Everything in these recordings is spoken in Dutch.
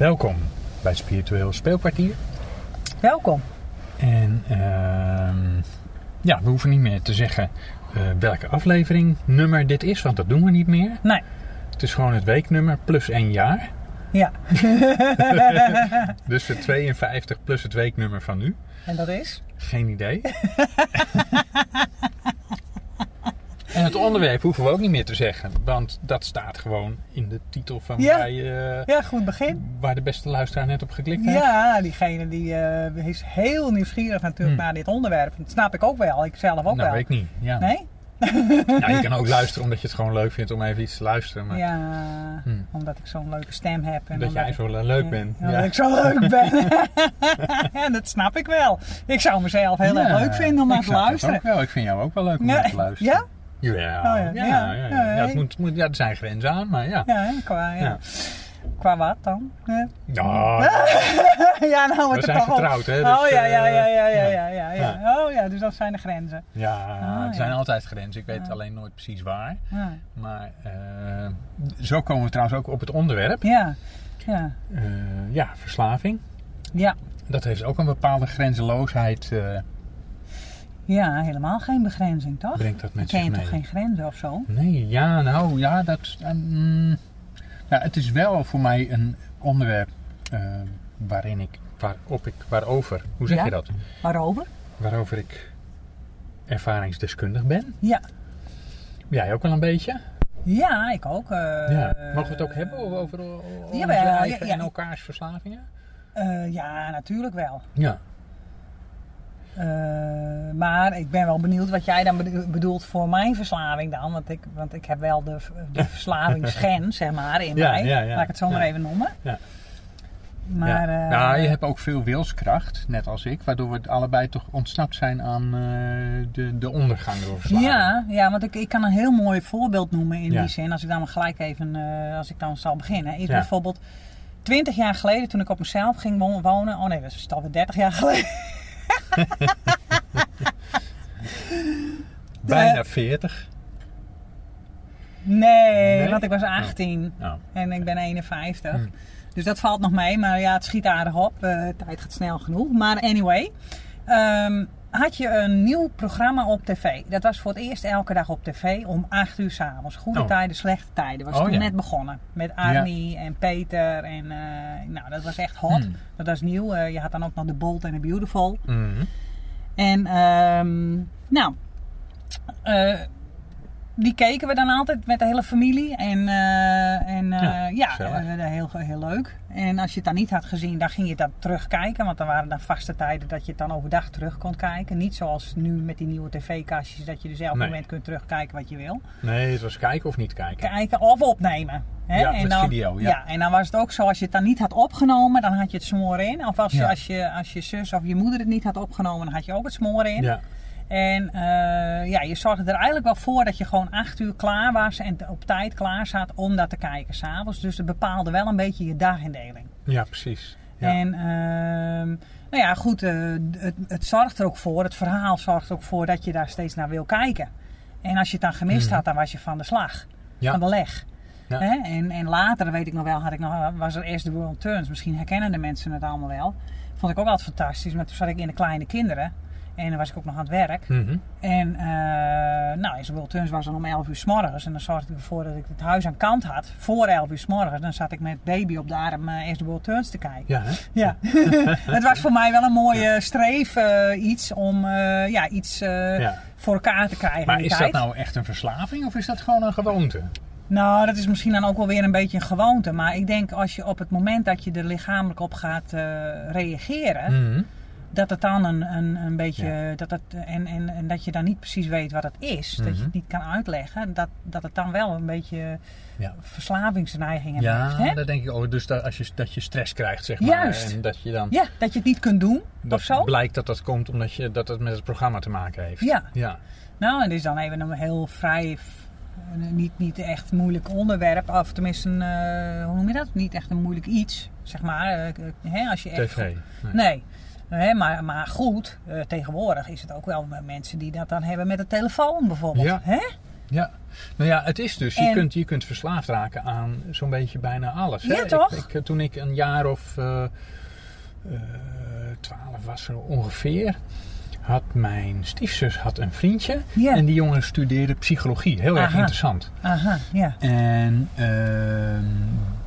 Welkom bij Spiritueel Speelkwartier. Welkom. En ehm, ja, we hoeven niet meer te zeggen eh, welke aflevering, nummer dit is, want dat doen we niet meer. Nee. Het is gewoon het weeknummer plus één jaar. Ja. Dus de 52 plus het weeknummer van nu. En dat is? Geen idee. en het onderwerp hoeven we ook niet meer te zeggen, want dat staat gewoon in de titel van Ja. waar, je- Ja, goed begin. waar de beste luisteraar net op geklikt heeft. Ja, diegene die eh, is heel nieuwsgierig natuurlijk Hmm. naar dit onderwerp. Dat snap ik ook wel. Ik zelf ook nou, wel. weet ik niet. Ja. Nee? Ja, je kan ook luisteren omdat je het gewoon leuk vindt om even iets te luisteren. Maar Ja, Hmm. omdat ik zo'n leuke stem heb. En dat jij ik- zo leuk bent. Ja, omdat ik zo leuk ben. ja, dat snap ik wel. Ik zou mezelf heel erg leuk vinden om naar te dat luisteren. Ik vind jou ook wel leuk om naar te luisteren. Ja? Ja? Ja, Oh, ja, ja. ja, Ja. het moet, moet, ja, er zijn grenzen aan, maar ja. Ja, qua, ja. Ja. qua wat dan? Ja, Ja, nou we het zijn getrouwd, hè. Oh dus, ja, ja, eh, ja, ja, ja, ja. ja, ja, ja. Oh ja, dus dat zijn de grenzen. Ja, Ah, er zijn altijd grenzen. Ik weet alleen nooit precies waar. Ja, Maar eh, zo komen we trouwens ook op het onderwerp. ja, ja. Eh, ja, verslaving. ja. Dat heeft ook een bepaalde grenzeloosheid. eh, Ja, helemaal geen begrenzing, toch? brengt dat met ken zich je mee. toch geen grenzen of zo? Nee, ja, nou ja, dat. eh, mm, ja, het is wel voor mij een onderwerp eh, waarin ik, waarop ik, waarover, hoe zeg Ja? je dat? Waarover? Waarover ik ervaringsdeskundig ben. Ja. Jij ook wel een beetje? Ja, ik ook. eh, ja. Mogen we het ook hebben over, over, ja. en elkaars verslavingen? eh, ja, natuurlijk wel. Ja. Eh, maar ik ben wel benieuwd wat jij dan bedo- bedoelt voor mijn verslaving dan. Want ik, want ik heb wel de, de verslavingsgen, zeg maar, in Ja, mij. ja, ja. Laat ik het zo maar even noemen. Ja. Maar, ja. eh, nou, je hebt ook veel wilskracht, net als ik, waardoor we allebei toch ontsnapt zijn aan eh, de, de ondergang door verslaving. Ja, ja, want ik, ik kan een heel mooi voorbeeld noemen in die zin. Als ik dan maar gelijk even, als ik dan zal beginnen. Is bijvoorbeeld 20 jaar geleden toen ik op mezelf ging wo- wonen. Oh nee, dat is alweer 30 jaar geleden. Bijna 40. Nee, Nee? want ik was 18 Nou, en ik ben 51. Hmm. Dus dat valt nog mee, maar ja, het schiet aardig op. De tijd gaat snel genoeg. Maar anyway, ehm, had je een nieuw programma op tv. Dat was voor het eerst elke dag op tv om 8 uur s'avonds. Goede Oh. tijden, slechte tijden. Was Oh, toen ja. net begonnen. Met Arnie en Peter. En, eh, nou, dat was echt hot. Hmm. Dat was nieuw. Eh, je had dan ook nog The Bold and the Beautiful. mhm. En nou, eh, die keken we dan altijd met de hele familie. En, en Ja, eh, heel, heel leuk. En als je het dan niet had gezien, dan ging je dat terugkijken. Want dan waren dan vaste tijden dat je het dan overdag terug kon kijken. Niet zoals nu met die nieuwe tv-kastjes, dat je dus elk Nee. moment kunt terugkijken wat je wil. Nee, het was kijken of niet kijken. Kijken of opnemen. Hè? Ja, en dan, video, ja. en dan was het ook zo, als je het dan niet had opgenomen, dan had je het smoren in. Of als, je, als, je, als je zus of je moeder het niet had opgenomen, dan had je ook het smoren in. Ja, En eh, ja, je zorgde er eigenlijk wel voor dat je gewoon acht uur klaar was en op tijd klaar zat om dat te kijken s'avonds. Dus het bepaalde wel een beetje je dagindeling. ja precies. Ja. En ehm, nou ja, goed, eh, het, het zorgt er ook voor, het verhaal zorgt er ook voor dat je daar steeds naar wil kijken. En als je het dan gemist Mhm. had, dan was je van de slag, Ja. van de leg. Ja. Hè? En, en later, weet ik nog wel, had ik nog, was er eerst de World Turns. Misschien herkennen de mensen het allemaal wel. Vond ik ook altijd fantastisch. Maar toen zat ik in de kleine kinderen. En dan was ik ook nog aan het werk. Mhm. En eh nou, in World Turns was dan om 11 uur s morgens. En dan zorgde ik ervoor dat ik het huis aan kant had. Voor 11 uur s morgens. Dan zat ik met baby op de arm eh, eerst de World Turns te kijken. Ja, hè? Ja, het was voor mij wel een mooie streef eh, iets om eh, ja, iets eh, ja. voor elkaar te krijgen. Maar is tijd. dat nou echt een verslaving of is dat gewoon een gewoonte? Nou, dat is misschien dan ook wel weer een beetje een gewoonte. Maar ik denk als je op het moment dat je er lichamelijk op gaat eh, reageren, Mhm. Dat het dan een, een, een beetje. Ja. Dat het, en, en, en dat je dan niet precies weet wat het is. Dat je Mhm. het niet kan uitleggen. Dat, dat het dan wel een beetje Ja. verslavingsneigingen Ja, heeft. Hè? dat denk ik ook. Dus dat, als je, dat je stress krijgt, zeg maar. Juist. En dat je dan... Ja, dat je het niet kunt doen dat of zo. blijkt dat dat komt omdat je, dat het met het programma te maken heeft. Ja. ja. Nou, en dit is dan even een heel vrij, niet, niet echt moeilijk onderwerp. Of tenminste, een, eh, hoe noem je dat? Niet echt een moeilijk iets, zeg maar. eh, eh, hè, als je echt, TV. Nee. Nee. Hè, maar, maar goed, eh, tegenwoordig is het ook wel met mensen die dat dan hebben met de telefoon bijvoorbeeld. Ja. Hè? Ja. Nou ja, het is dus, je, kunt, je kunt verslaafd raken aan zo'n beetje bijna alles. hè. Ja, toch? Ik, toen ik een jaar of eh, eh, twaalf was er ongeveer, had mijn stiefzus had een vriendje. En die jongen studeerde psychologie. Heel erg interessant. Aha, ja. En ehm,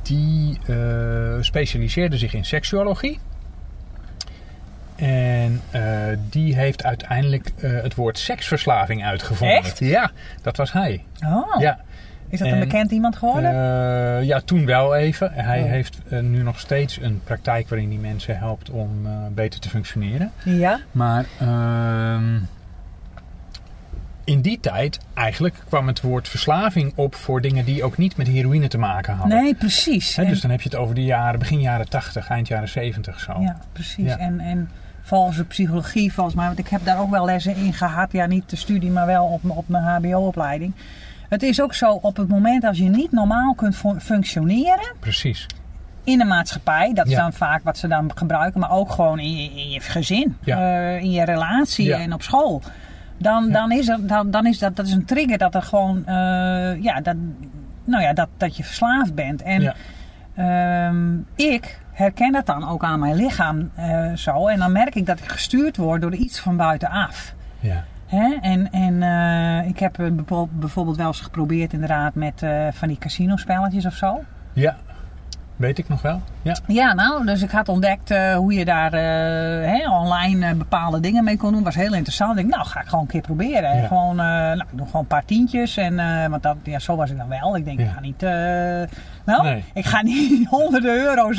die eh, specialiseerde zich in seksuologie. En eh, die heeft uiteindelijk eh, het woord seksverslaving uitgevonden. Echt? Ja, dat was hij. Oh, Ja. is dat een En, bekend iemand geworden? Eh, ja, toen wel even. Hij Oh. heeft nu nog steeds een praktijk waarin hij mensen helpt om beter te functioneren. ja. Maar ehm, in die tijd eigenlijk kwam het woord verslaving op voor dingen die ook niet met heroïne te maken hadden. Nee, precies. En- dus dan heb je het over de jaren, begin jaren 80, eind jaren 70 zo. Ja, precies. Ja. En, en volgens de psychologie, volgens mij, want ik heb daar ook wel lessen in gehad. Ja, niet de studie, maar wel op, op mijn HBO-opleiding. Het is ook zo, op het moment als je niet normaal kunt fun- functioneren Precies. in de maatschappij, dat is Ja. dan vaak wat ze dan gebruiken, maar ook gewoon in je, in je gezin, Ja. eh, in je relatie Ja. en op school. Dan, dan is, er, dan, dan is dat, dat is een trigger dat er gewoon, eh, ja, dat, nou ja, dat, dat je verslaafd bent. En Ja. Ehm, ik herken dat dan ook aan mijn lichaam eh, zo. En dan merk ik dat ik gestuurd word door iets van buitenaf. Ja. Hè? En, en eh, ik heb eh, bijvoorbeeld wel eens geprobeerd inderdaad met van die casinospelletjes of zo. ja, weet ik nog wel. Ja. Ja, nou, dus ik had ontdekt eh, hoe je daar eh, online eh, bepaalde dingen mee kon doen. Was heel interessant. Ik denk, nou, ga ik gewoon een keer proberen. Ja. Gewoon, nou, ik doe gewoon een paar tientjes. En, want dat, ja, zo was ik dan wel. Ik denk, Ja. ik ga niet, nou, Nee. ik ga niet honderden euro's.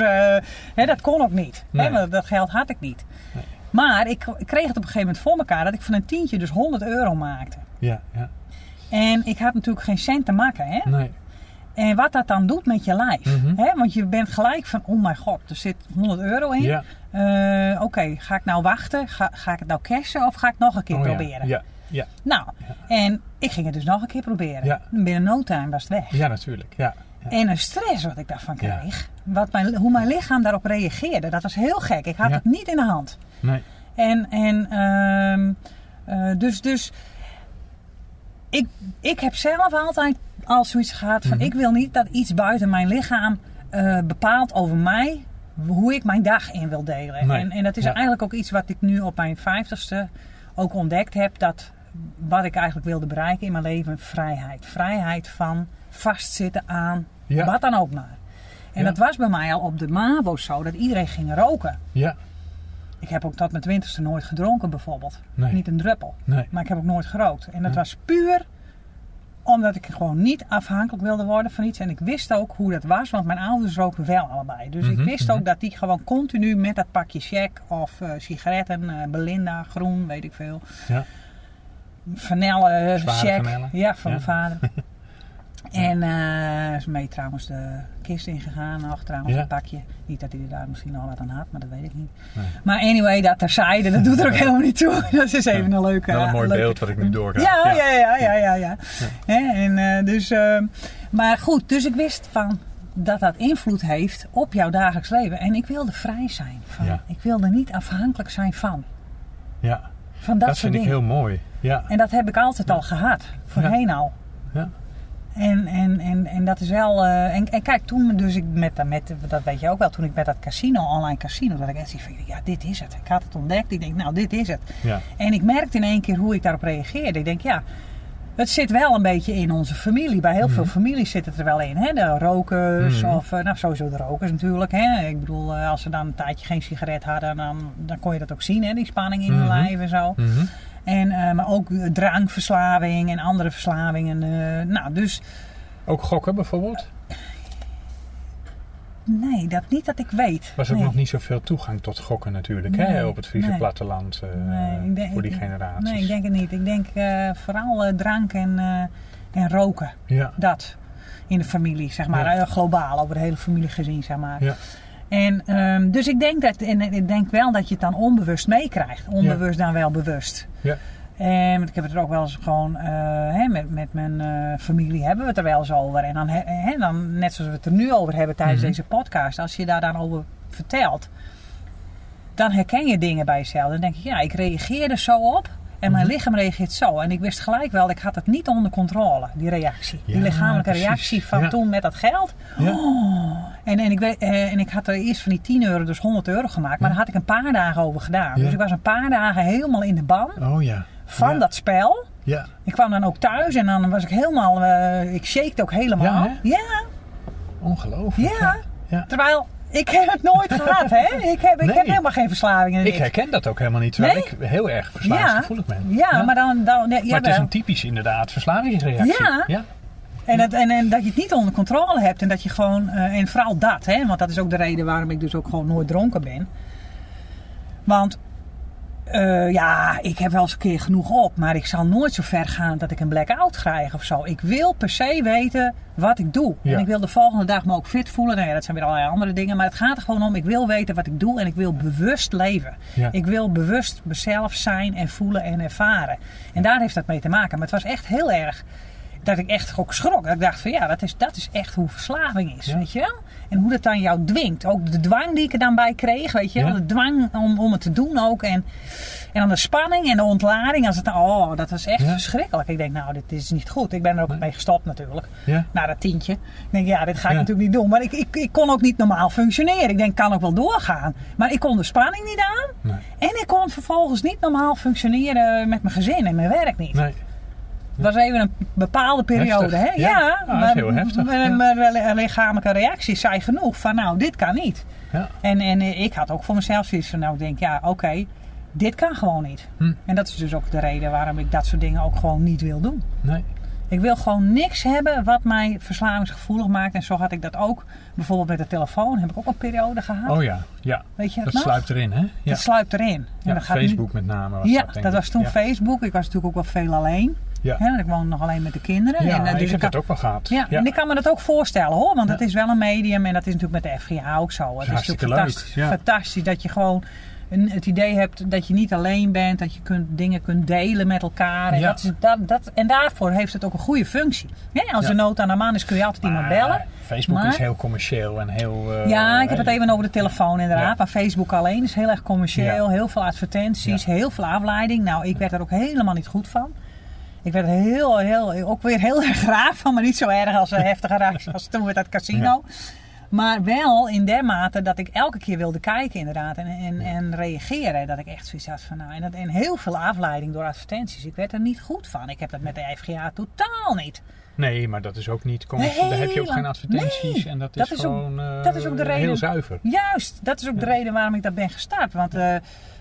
hè, dat kon ook niet. Hè, Nee. dat geld had ik niet. Nee. Maar ik, ik kreeg het op een gegeven moment voor elkaar dat ik van een tientje dus 100 euro maakte. Ja, ja. En ik had natuurlijk geen cent te maken. Hè? Nee. En wat dat dan doet met je lijf. Mhm. hè? Want je bent gelijk van, oh mijn god, er zit 100 euro in. Ja. Eh, Oké, ga ik nou wachten? Ga, ga ik het nou cashen of ga ik nog een keer Oh, proberen? Ja. Ja. Nou, en ik ging het dus nog een keer proberen. Binnen no time was het weg. ja, natuurlijk. Ja. En een stress wat ik daarvan kreeg. Wat mijn, hoe mijn lichaam daarop reageerde. Dat was heel gek. Ik had het niet in de hand. Nee. En, en ehm, eh, dus, dus ik, ik heb zelf altijd al zoiets gehad van Mhm. ik wil niet dat iets buiten mijn lichaam eh, bepaalt over mij hoe ik mijn dag in wil delen. Nee. En, en dat is Ja. eigenlijk ook iets wat ik nu op mijn vijftigste ook ontdekt heb. Dat wat ik eigenlijk wilde bereiken in mijn leven, vrijheid. Vrijheid van vastzitten aan Ja. wat dan ook maar. En Ja. dat was bij mij al op de MAVO zo, dat iedereen ging roken. Ja. Ik heb ook tot mijn twintigste nooit gedronken bijvoorbeeld. Nee. Niet een druppel. Nee. Maar ik heb ook nooit gerookt. En dat Ja. was puur omdat ik gewoon niet afhankelijk wilde worden van iets. En ik wist ook hoe dat was, want mijn ouders roken wel allebei. Dus Mhm, ik wist mhm. ook dat die gewoon continu met dat pakje check of eh, sigaretten, eh, Belinda, groen, weet ik veel. Ja. Vanille, eh, check. Ja, van Ja. mijn vader. En eh is mee trouwens de kist ingegaan, trouwens Ja. een pakje. Niet dat hij er daar misschien nog wat aan had, maar dat weet ik niet. Nee. Maar anyway, dat terzijde, dat doet er ook helemaal niet toe. Dat is even een leuke... Wel een mooi leuke- beeld wat ik nu doorkrijg. Ja, ja, ja, ja, ja. ja. En, eh, dus, eh, maar goed, dus ik wist van dat dat invloed heeft op jouw dagelijks leven. En ik wilde vrij zijn. Van. Ik wilde niet afhankelijk zijn van. Ja. Van dat, Dat, vind ik heel mooi. Ja. En dat heb ik altijd al gehad. Voorheen al. Ja. En, en, en, en dat is wel. eh, en, en kijk, toen dus ik met, met, dat weet je ook wel, toen ik met dat casino, online casino, dat ik echt van, ja, dit is het. Ik had het ontdekt. Ik denk, nou, dit is het. Ja. En ik merkte in één keer hoe ik daarop reageerde. Ik denk, ja, het zit wel een beetje in onze familie. Bij heel veel families zit het er wel in. Hè? De rokers, Mhm. of eh, nou, sowieso de rokers natuurlijk. Hè? Ik bedoel, eh, als ze dan een tijdje geen sigaret hadden, dan, dan kon je dat ook zien, hè? die spanning in hun Mhm. lijf en zo. Mhm. En, eh, maar ook eh, drankverslaving en andere verslavingen. eh, nou, dus Ook gokken bijvoorbeeld? nee, dat niet dat ik weet. was ook nee. nog niet zoveel toegang tot gokken natuurlijk. hè? Op het Friese nee. platteland denk- voor die generaties. Nee, ik denk het niet. Ik denk vooral eh, drank en, en roken. Ja. Dat in de familie, zeg maar. Ja. Globaal, over de hele familie gezien, zeg maar. Ja. En, ehm, dus ik denk, dat, en ik denk wel dat je het dan onbewust meekrijgt. Onbewust dan wel bewust. Ja. En ik heb het er ook wel eens gewoon, eh, hè, met, met mijn eh, familie hebben we het er wel eens over. En dan, hè, dan, net zoals we het er nu over hebben tijdens Mhm. deze podcast, als je daar dan over vertelt, dan herken je dingen bij jezelf. Dan denk je, ja, ik reageer er zo op. En mijn Mhm. lichaam reageert zo. En ik wist gelijk wel, ik had het niet onder controle, die reactie. die lichamelijke precies. reactie van Ja. toen met dat geld. Ja. Oh. En, en, ik weet, eh, en ik had er eerst van die 10 euro dus 100 euro gemaakt. Maar Ja. daar had ik een paar dagen over gedaan. Ja. Dus ik was een paar dagen helemaal in de ban Oh ja. van Ja. dat spel. Ja. Ik kwam dan ook thuis en dan was ik helemaal, eh, ik shaked ook helemaal. Ja, hè? ja, Ongelooflijk. Ja. ja. terwijl ik heb het nooit gehad, hè? Ik heb, ik Nee. heb helemaal geen verslaving. en Ik herken dat ook helemaal niet, terwijl Nee. ik heel erg verslavingsgevoelig ben. Ja, maar dan... dan ja, Maar het is wel. een typisch inderdaad verslavingsreactie. Ja. ja. En, dat, en, en dat je het niet onder controle hebt en dat je gewoon, eh, en vooral dat, hè, want dat is ook de reden waarom ik dus ook gewoon nooit dronken ben. Want eh, ja, ik heb wel eens een keer genoeg op, maar ik zal nooit zo ver gaan dat ik een blackout krijg of zo. Ik wil per se weten wat ik doe. Ja. En ik wil de volgende dag me ook fit voelen. Nou ja, dat zijn weer allerlei andere dingen. Maar het gaat er gewoon om, ik wil weten wat ik doe en ik wil bewust leven. Ja. Ik wil bewust mezelf zijn en voelen en ervaren. En daar heeft dat mee te maken. Maar het was echt heel erg dat ik echt ook schrok. Dat ik dacht van ja, dat is, dat is echt hoe verslaving is, Ja. weet je wel? En hoe dat dan jou dwingt. Ook de dwang die ik er dan bij kreeg, weet je wel? Ja. De dwang om, om het te doen ook. En, en dan de spanning en de ontlading. Als het, oh, dat was echt Ja. verschrikkelijk. Ik denk, nou, dit is niet goed. Ik ben er ook Nee. mee gestopt natuurlijk. Na dat tientje. Ik denk, ja, dit ga ik natuurlijk niet doen. Maar ik, ik, ik kon ook niet normaal functioneren. Ik denk, ik kan ook wel doorgaan. Maar ik kon de spanning niet aan. Nee. En ik kon vervolgens niet normaal functioneren met mijn gezin en mijn werk niet. Nee. Het was even een bepaalde periode, Heftig, hè? ja. Ja, dat is heel heftig, Mijn, ja. lichamelijke reactie zei genoeg van, nou, dit kan niet. Ja. En, en ik had ook voor mezelf zoiets van, nou, ik denk, ja, oké, dit kan gewoon niet. Hm. En dat is dus ook de reden waarom ik dat soort dingen ook gewoon niet wil doen. Nee. Ik wil gewoon niks hebben wat mij verslavingsgevoelig maakt. En zo had ik dat ook. Bijvoorbeeld met de telefoon heb ik ook een periode gehad. Oh ja. Ja. Weet je dat, nog? sluipt erin, hè? Ja. Dat sluipt erin. En Ja, dat gaat nu- Facebook met name was ja, dat, was toen ja. Facebook. Ik was natuurlijk ook wel veel alleen. Ja. Want ik woonde nog alleen met de kinderen. Ja, en, eh, dus ik heb kan- dat ook wel gehad. Ja, en ik kan me dat ook voorstellen hoor, want het is wel een medium en dat is natuurlijk met de FGA ook zo. Het is natuurlijk fantastisch, fantastisch dat je gewoon een, het idee hebt dat je niet alleen bent, dat je kunt, dingen kunt delen met elkaar. En, Ja. dat is, dat, dat, en daarvoor heeft het ook een goede functie. Ja, als Ja. er nood aan de man is kun je altijd iemand bellen. Facebook Maar- is heel commercieel en heel... eh, Ja, ik heb het hè, even over de telefoon inderdaad. Maar Facebook alleen is heel erg commercieel. Heel veel advertenties, heel veel afleiding. Nou, ik werd er ook helemaal niet goed van. Ik werd er heel, heel, ook weer heel erg raar van. Maar niet zo erg als een heftige reactie als toen met dat casino. Maar wel in der mate dat ik elke keer wilde kijken inderdaad. En, en, en reageren. Dat ik echt zoiets had van nou. En, dat, en heel veel afleiding door advertenties. Ik werd er niet goed van. Ik heb dat met de FGA totaal niet. Nee, maar dat is ook niet commercieel. Daar heb je ook geen advertenties. Nee, en dat is, dat is ook- gewoon eh, dat is ook de reden- heel zuiver. Juist, dat is ook de reden waarom ik dat ben gestart. Want eh,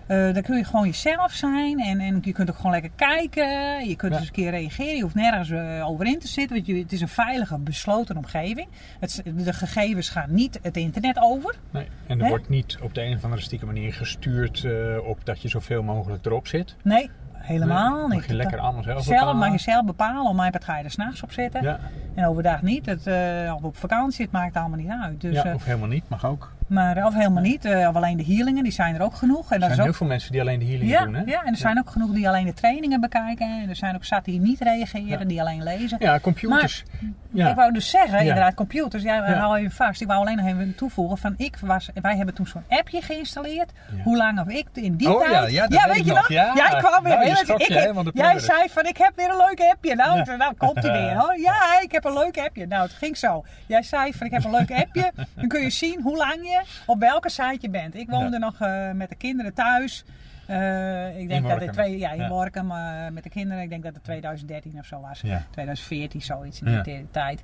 eh, dan kun je gewoon jezelf zijn en, en je kunt ook gewoon lekker kijken. Je kunt Ja. eens een keer reageren. Je hoeft nergens eh, over in te zitten. Want je, het is een veilige, besloten omgeving. Het, de gegevens gaan niet het internet over. Nee. En er wordt niet op de een of andere stieke manier gestuurd eh, op dat je zoveel mogelijk erop zit. Nee, helemaal Nee, niet. Mag je lekker allemaal zelf Zelf bepalen. mag je zelf bepalen. Op mijn pad ga je er s'nachts op zitten. Ja, En overdag niet. Het, of op vakantie, het maakt allemaal niet uit. Dus, ja, of helemaal niet, mag ook. Maar, of helemaal niet. eh, of alleen de healingen, die zijn er ook genoeg. En Er zijn is ook heel veel mensen die alleen de healing Ja, doen, hè? ja, en er zijn ook genoeg die alleen de trainingen bekijken. En er zijn ook zat die niet reageren, Ja. die alleen lezen. Ja, computers. ja. Ik wou dus zeggen, inderdaad, computers, ja, hou even vast. Ik wou alleen nog even toevoegen van, ik was, wij hebben toen zo'n appje geïnstalleerd. Hoe lang of ik in die Oh tijd. ja, ja, dat weet je nog. Ja. ik kwam weer. Nou, je ik, je, jij zei van, ik heb weer een leuk appje. Nou, nou komt hij weer. hoor. Ja, ik heb een leuk appje. Nou, het ging zo. Jij zei van, ik heb een leuk appje. Dan kun je zien hoe lang je op welke site je bent. Ik woonde Ja. nog eh, met de kinderen thuis. Eh, ik denk dat het twee, ja, in Ja. Eh, met de kinderen. Ik denk dat het 2013 of zo was. Ja. 2014, zoiets in die tijd.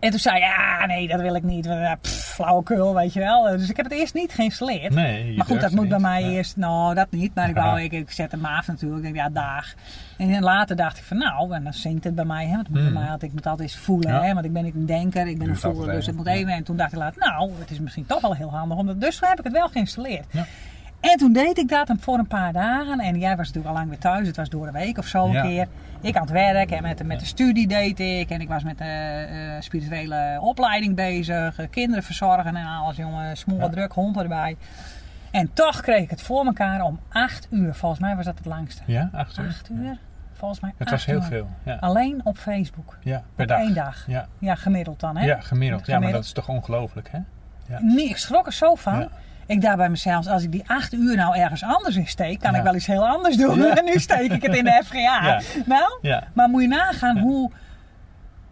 En toen zei je, ja, nee, dat wil ik niet. Pff, flauwekul, weet je wel. Dus ik heb het eerst niet geïnstalleerd. Nee, maar goed, dat moet bij mij Ja. eerst, nou dat niet. Maar ik, wou, ik, ik zet hem af natuurlijk. Ik denk, ja, dag. En later dacht ik van, nou, en dan zingt het bij mij. Hè, want Mm. bij mij altijd, ik moet altijd eens voelen. Ja. Hè, want ik ben niet een denker, ik ben Duurt een voeler. Dus het moet even. En toen dacht ik later, nou, het is misschien toch wel heel handig. Om dat, dus toen heb ik het wel geïnstalleerd. En toen deed ik dat voor een paar dagen. En jij was natuurlijk al lang weer thuis. Het was door de week of zo een Ja. keer. Ik aan het werk en met, met de studie deed ik. En ik was met de eh, spirituele opleiding bezig. eh, kinderen verzorgen en alles, jongen. Smolle Ja. druk, hond erbij. En toch kreeg ik het voor elkaar om acht uur. Volgens mij was dat het langste. Ja, acht uur. Acht uur? Volgens mij Het was heel uur. veel. Ja, Alleen op Facebook. ja per Op dag. één dag. Ja. Ja, gemiddeld dan hè? ja, gemiddeld. Ja, maar dat is toch ongelooflijk, hè? Ja. Nee, ik schrok er zo van. Ik dacht bij mezelf, als ik die acht uur nou ergens anders in steek, kan Ja. ik wel iets heel anders doen. Ja. En nu steek ik het in de FGA. Ja. Nou, Ja. maar moet je nagaan hoe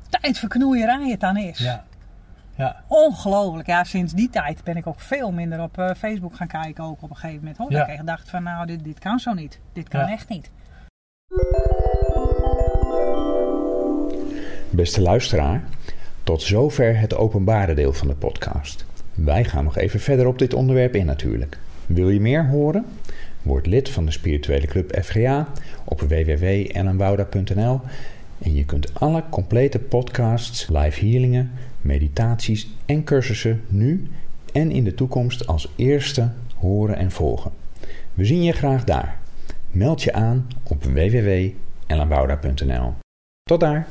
tijdverknoeierij het dan is. Ja. Ja. Ongelooflijk. Ja, sinds die tijd ben ik ook veel minder op eh, Facebook gaan kijken. Ook op een gegeven moment. Hoor. Dat ik echt dacht van nou, dit, dit kan zo niet. Dit kan Ja. echt niet. Beste luisteraar, tot zover het openbare deel van de podcast. Wij gaan nog even verder op dit onderwerp in natuurlijk. Wil je meer horen? Word lid van de spirituele club FGA op www.ellenwouda.nl en je kunt alle complete podcasts, live healingen, meditaties en cursussen nu en in de toekomst als eerste horen en volgen. We zien je graag daar. Meld je aan op www.ellenwouda.nl. Tot daar!